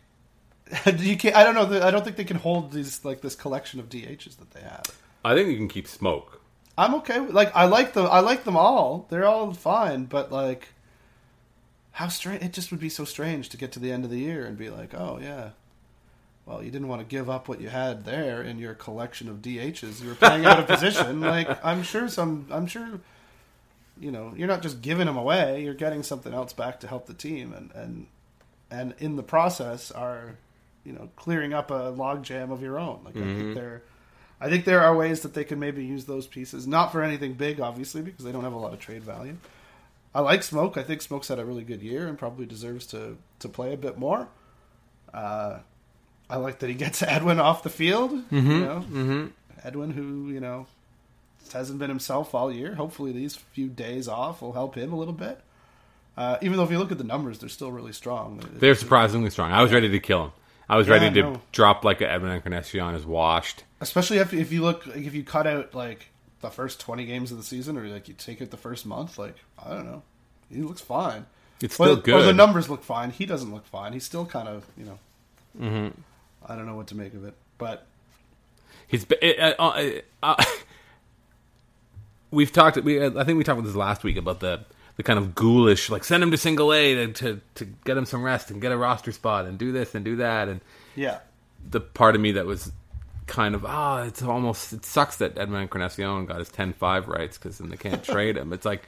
You can't. I don't know. I don't think they can hold these like this collection of DHs that they have. I think you can keep Smoak. I'm okay. With, like I like them. I like them all. They're all fine. But like, how strange! It just would be so strange to get to the end of the year and be like, oh yeah, well you didn't want to give up what you had there in your collection of DHs. You were playing out of position. Like I'm sure some. I'm sure. You know, you're not just giving them away. You're getting something else back to help the team, and and and in the process are, you know, clearing up a logjam of your own. Like I think they're. I think there are ways that they can maybe use those pieces, not for anything big, obviously, because they don't have a lot of trade value. I like Smoak. I think Smoak's had a really good year and probably deserves to to play a bit more. Uh, I like that he gets Edwin off the field. You know, mm-hmm. Edwin, who you know hasn't been himself all year. Hopefully, these few days off will help him a little bit. Uh, even though if you look at the numbers, they're still really strong. They're surprisingly strong. I was ready to kill him. I was Yeah, ready to know. drop like a Edwin Encarnacion is washed. especially if if you look like, if you cut out like the first 20 games of the season or like you take it the first month like i don't know he looks fine It's still or good. the numbers look fine he doesn't look fine he's still kind of you know i don't know what to make of it but He's be- uh, uh, uh, we've talked. We I think we talked about this last week about the the kind of ghoulish like send him to single A to, to to get him some rest and get a roster spot and do this and do that and yeah the part of me that was kind of ah it's almost it sucks that Edwin Encarnacion got his 10-5 rights because then they can't trade him. It's like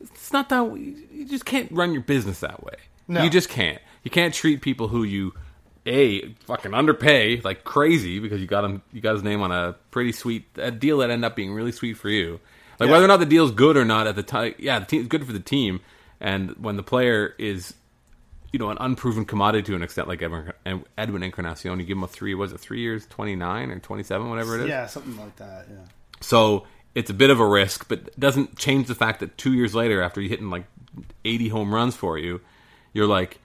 it's not that you just can't run your business that way. No. You just can't. You can't treat people who you a fucking underpay like crazy because you got him you got his name on a pretty sweet a deal that ended up being really sweet for you. Like Yeah. whether or not the deal's good or not at the time, yeah, the team, it's good for the team. And when the player is, you know, an unproven commodity to an extent, like Edwin, Edwin Encarnacion, you give him a three, was it three years, twenty nine or twenty seven, whatever it is. yeah something like that yeah So it's a bit of a risk, but it doesn't change the fact that two years later, after you hitting like 80 home runs for you, you're like,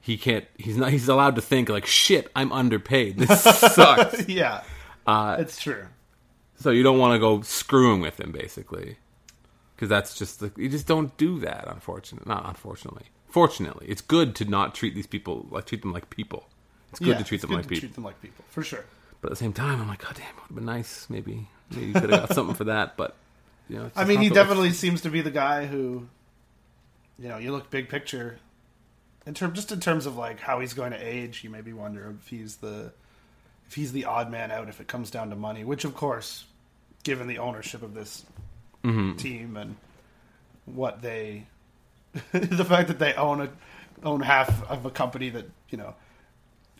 he can't. He's not. He's allowed to think like, shit, I'm underpaid. This sucks. yeah, Uh, it's true. So you don't want to go screwing with him, basically, because that's just the, you just don't do that. Unfortunately, not unfortunately. Fortunately, it's good to not treat these people like treat them like people. It's good yeah, to treat it's them good like to people. Treat them like people for sure. But at the same time, I'm like, God damn, it would have been nice. Maybe, maybe you could have got something for that. But you know, I mean, he definitely seems to be the guy who, you know, you look big picture, in term just in terms of like how he's going to age. You maybe wonder if he's the, if he's the odd man out if it comes down to money. Which, of course, given the ownership of this Mm-hmm. team and what they, the fact that they own a own half of a company that you know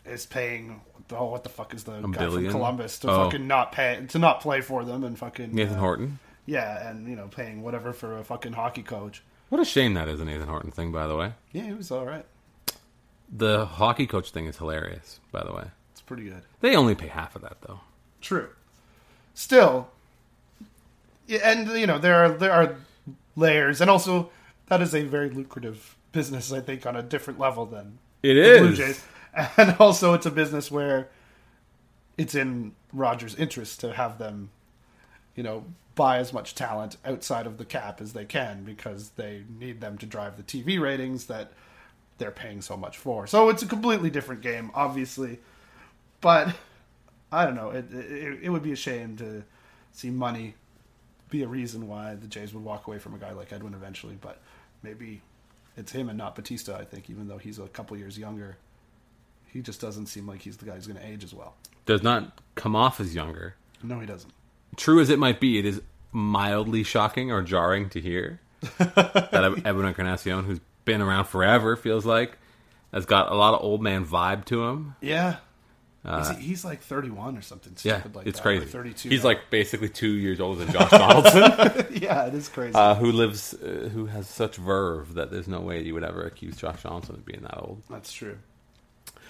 is paying. Oh, what the fuck is the guy billion? from Columbus to Oh. fucking not pay to not play for them and fucking Nathan uh, Horton. yeah, and you know, paying whatever for a fucking hockey coach. What a shame that is a Nathan Horton thing, by the way. Yeah, he was all right. The hockey coach thing is hilarious, by the way. Pretty good. They only pay half of that, though. True. Still, and you know there are there are layers, and also that is a very lucrative business. I think on a different level than It the Blue. Jays, and also it's a business where it's in Rogers' interest to have them, you know, buy as much talent outside of the cap as they can because they need them to drive the TV ratings that they're paying so much for. So it's a completely different game, obviously, but I don't know. It it, it would be a shame to see money be a reason why the Jays would walk away from a guy like Edwin eventually, but maybe it's him and not Bautista. I think, even though he's a couple years younger, he just doesn't seem like he's the guy who's going to age as well. Does not come off as younger. No, he doesn't. True as it might be, it is mildly shocking or jarring to hear that Edwin Encarnacion, who's been around forever, feels like, has got a lot of old man vibe to him. Yeah, He, he's like thirty-one or something. Uh, Yeah, like it's that, crazy. Thirty-two. He's now. like basically two years older than Josh Donaldson, yeah, it is crazy. uh, who lives, uh, who has such verve that there's no way you would ever accuse Josh Donaldson of being that old. That's true.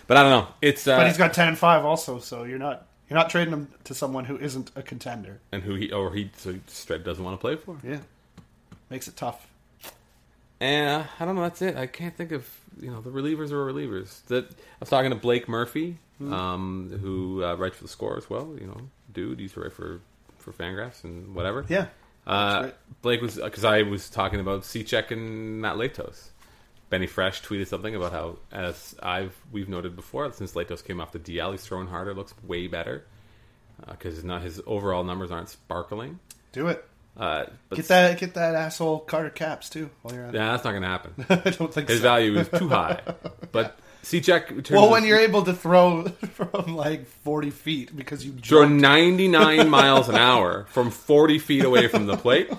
But I don't know. It's uh, But he's got ten and five also, so you're not you're not trading him to someone who isn't a contender. and who he or he so straight doesn't want to play for. Yeah, makes it tough. And uh, I don't know. That's it. I can't think of you know the relievers are relievers. That I was talking to Blake Murphy, um, who uh, writes for the Score as well. You know, dude, he used to write for for Fangraphs and whatever. Yeah, Uh, right. Blake was because I was talking about Cishek and Matt Latos. Benny Fresh tweeted something about how, as I've we've noted before, since Latos came off the DL, he's throwing harder, looks way better because not his overall numbers aren't sparkling. do it. Uh, Get that get that asshole Carter Capps too while you're at it. yeah, that's not going to happen. I don't think His so. value is too high. But Check, Well, when you're able to throw from like 40 feet because you throw 99 miles an hour from 40 feet away from the plate,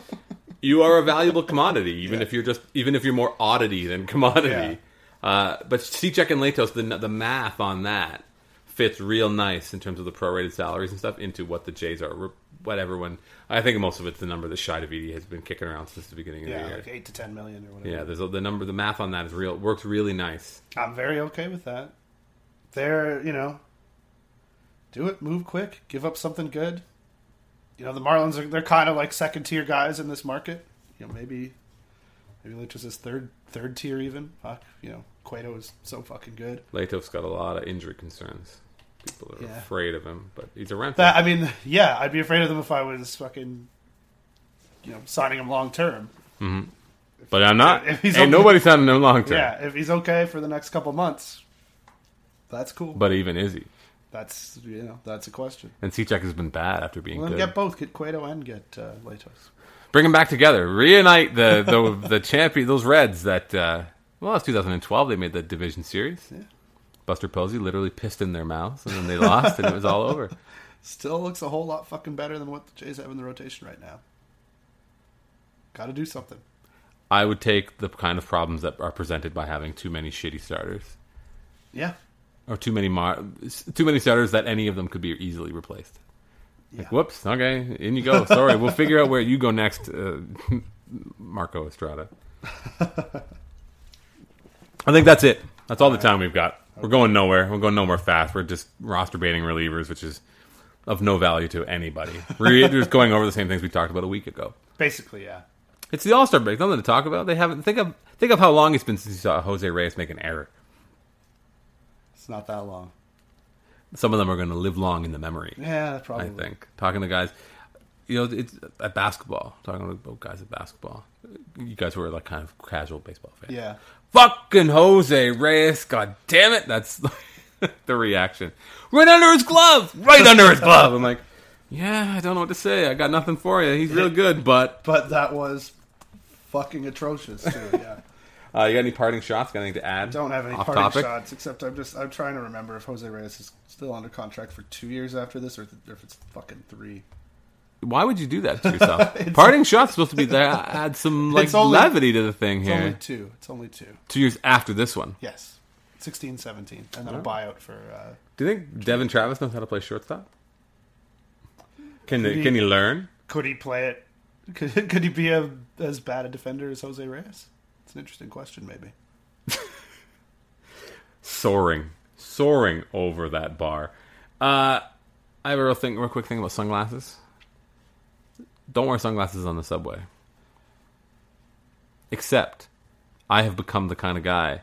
you are a valuable commodity. Even if you're just, even if you're more oddity than commodity. Uh, but Cishek and Latos, the the math on that fits real nice in terms of the prorated salaries and stuff into what the Jays are. What everyone, I think most of it's the number that Shi Davidi has been kicking around since the beginning of yeah, the year. like 8 to 10 million or whatever. Yeah, there's a, the number, the math on that is real. Works really nice. I'm very okay with that. They're, you know, do it, move quick, give up something good. You know, the Marlins are they're kind of like second tier guys in this market. You know, maybe maybe was his third third tier even. Fuck, you know, Cueto is so fucking good. Latos got a lot of injury concerns. People are Yeah. afraid of him, but he's a rental. That I mean, yeah, I'd be afraid of them if I was fucking you know, signing him long term. but I'm not. If he's Ain't okay- nobody signing him long term. Yeah, if he's okay for the next couple months, that's cool. But even is he? that's you know, that's a question. And Cishek has been bad after being Well, then good. get both, get Cueto and get uh, Latos. Bring them back together. Reunite the the, the champion, those Reds that. Uh, well, it's 2012. They made the division series. Yeah. Buster Posey literally pissed in their mouths, and then they lost, and it was all over. Still looks a whole lot fucking better than what the Jays have in the rotation right now. Got to do something. I would take the kind of problems that are presented by having too many shitty starters, Yeah. or too many mar- too many starters that any of them could be easily replaced. Yeah. Like, whoops, okay, in you go. Sorry, we'll figure out where you go next, uh, Marco Estrada. I think that's it. That's all the time we've got. We're going nowhere. We're going nowhere fast. We're just roster baiting relievers, which is of no value to anybody. We're just going over the same things we talked about a week ago. Basically, yeah. It's the All Star break. Nothing to talk about. They haven't think of think of how long it's been since you saw Jose Reyes make an error. It's not that long. Some of them are going to live long in the memory. Yeah, that's probably. I think talking to guys, you know, it's at basketball. Talking about guys at basketball. You guys were like kind of casual baseball fans. Yeah. Fucking Jose Reyes! God damn it! That's the reaction. Right under his glove. Right under his glove. I'm like, yeah, I don't know what to say. I got nothing for you. He's real good, but But that was fucking atrocious too. Yeah. uh, you got any parting shots? Got anything to add? Don't have any parting topic? shots except I'm just I'm trying to remember if Jose Reyes is still under contract for two years after this or, th- or if it's fucking three. Why would you do that to yourself? Parting shots supposed to be there. Add some like It's only- levity to the thing It's here. only two. It's only two. Two years after this one. Yes. 16, 17. And then a buyout for uh, Do you think Devon Travis knows how to play shortstop? Can he- can he learn? could he play it could, could he be a, as bad a defender as Jose Reyes? It's an interesting question maybe. Soaring, soaring over that bar. Uh, I have a real thing, real quick thing about sunglasses. Don't wear sunglasses on the subway. Except, I have become the kind of guy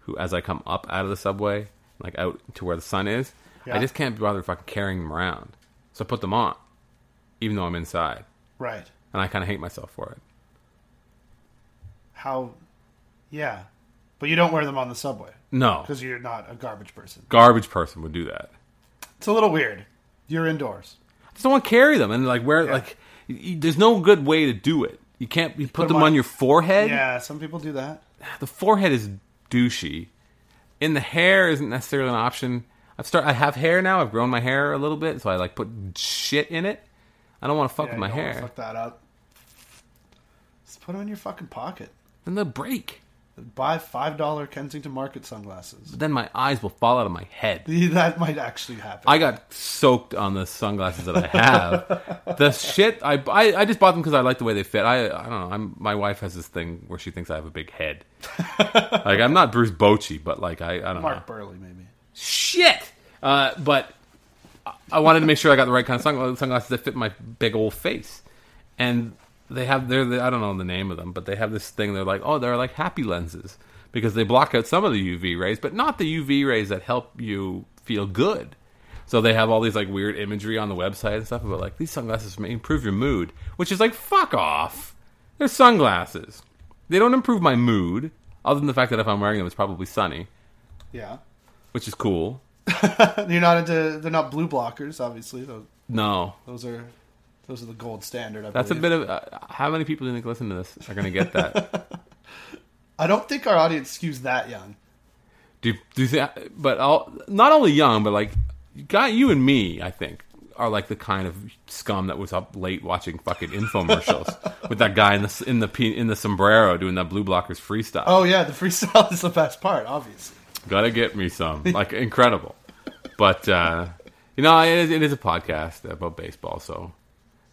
who, as I come up out of the subway, like out to where the sun is, I just can't be bothered fucking carrying them around. So I put them on, even though I'm inside, Right. and I kind of hate myself for it. How yeah. But you don't wear them on the subway No, because you're not a garbage person. garbage person would do that. It's a little weird. You're indoors. I just don't want to carry them and like wear Yeah. like. There's no good way to do it. You can't. You put, put them 'em on, on- your forehead. Yeah, some people do that. The forehead is douchey. In the hair isn't necessarily an option. I've start. I have hair now. I've grown my hair a little bit, so I like put shit in it. I don't want to fuck Yeah, with my hair. Fuck that up. Just put them in your fucking pocket. Then they'll break. Buy five dollar Kensington Market sunglasses. Then my eyes will fall out of my head. That might actually happen. I got soaked on the sunglasses that I have. the shit I, I I just bought them because I like the way they fit. I I don't know. I'm my wife has this thing where she thinks I have a big head. like I'm not Bruce Bochy, but like I I don't know. Mark Buehrle, maybe. Shit. Uh, but I- wanted to make sure I got the right kind of sunglasses that fit my big old face, and they have they're the, I don't know the name of them, but they have this thing. They're like oh they're like happy lenses because they block out some of the UV rays, but not the UV rays that help you feel good. So they have all these like weird imagery on the website and stuff about like these sunglasses may improve your mood, which is like fuck off. They're sunglasses. They don't improve my mood, other than the fact that if I'm wearing them, it's probably sunny, Yeah. which is cool. You're not into. They're not blue blockers, obviously. Those No, those are those are the gold standard. I That's a bit of uh, how many people do you think listen to this are going to get that? I don't think our audience skews that young. do you, do you think? But all, not only young, but like got you and me, I think are like the kind of scum that was up late watching fucking infomercials with that guy in the in the in the sombrero doing that blue blockers freestyle. Oh yeah, the freestyle is the best part, obviously. Gotta get me some, like incredible. But uh, you know, it is, it is a podcast about baseball, so.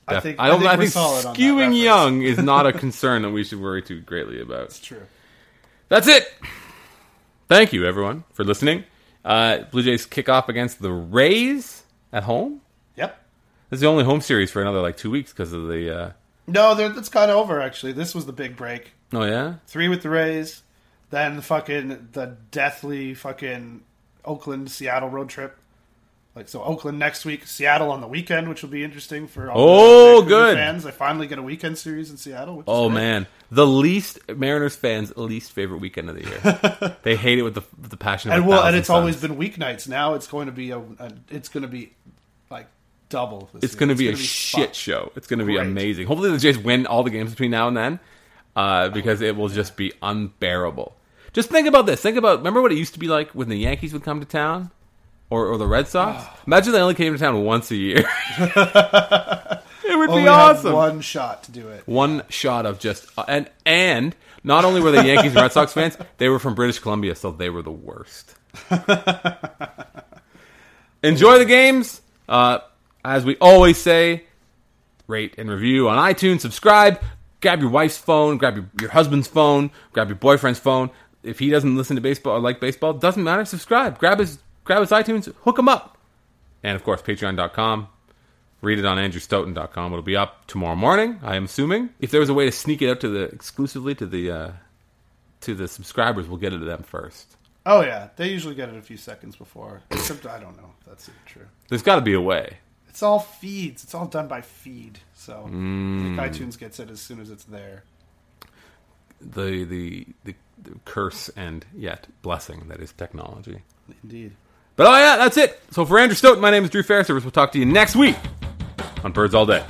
I think- I don't. I think I think, solid on that skewing young is not a concern that we should worry too greatly about. It's true. That's it. Thank you, everyone, for listening. Uh, Blue Jays kick off against the Rays at home. Yep. This is the only home series for another like two weeks because of the. Uh... No, they're- that's kind of over. Actually, this was the big break. Oh yeah, Three with the Rays, then the fucking the deathly fucking Oakland Seattle road trip. Like so, Oakland next week, Seattle on the weekend, which will be interesting for all Oh, the good. fans. They finally get a weekend series in Seattle. Which Oh man, the least Mariners fans' least favorite weekend of the year. they hate it with the with the passion. And well, and it's always been weeknights. Now it's going to be a, a it's going to be like double. It's going to be a gonna shit fucked. show. It's going to be amazing. Hopefully, the Jays win all the games between now and then, uh, because it will just be unbearable. Just think about this. Think about remember what it used to be like when the Yankees would come to town, or, or the Red Sox. Imagine they only came to town once a year. it would Only be had awesome. One shot to do it. One shot of just uh, and and not only were the Yankees and Red Sox fans, they were from British Columbia, so they were the worst. Enjoy the games. Uh, as we always say, rate and review on iTunes. Subscribe. Grab your wife's phone. Grab your, your husband's phone. Grab your boyfriend's phone. If he doesn't listen to baseball or like baseball, doesn't matter. Subscribe. Grab his grab his iTunes. Hook him up. And of course, Patreon.com. Read it on AndrewStoeten.com. It'll be up tomorrow morning. I am assuming. If there was a way to sneak it out to the exclusively to the uh, to the subscribers, we'll get it to them first. Oh yeah, they usually get it a few seconds before. Except I don't know if that's true. There's got to be a way. It's all feeds. It's all done by feed. So Mm. ITunes gets it as soon as it's there. The, the the the curse and yet blessing that is technology. Indeed. But oh yeah, that's it. So for Andrew Stoeten, my name is Drew Fairservice. We'll talk to you next week on Birds All Day.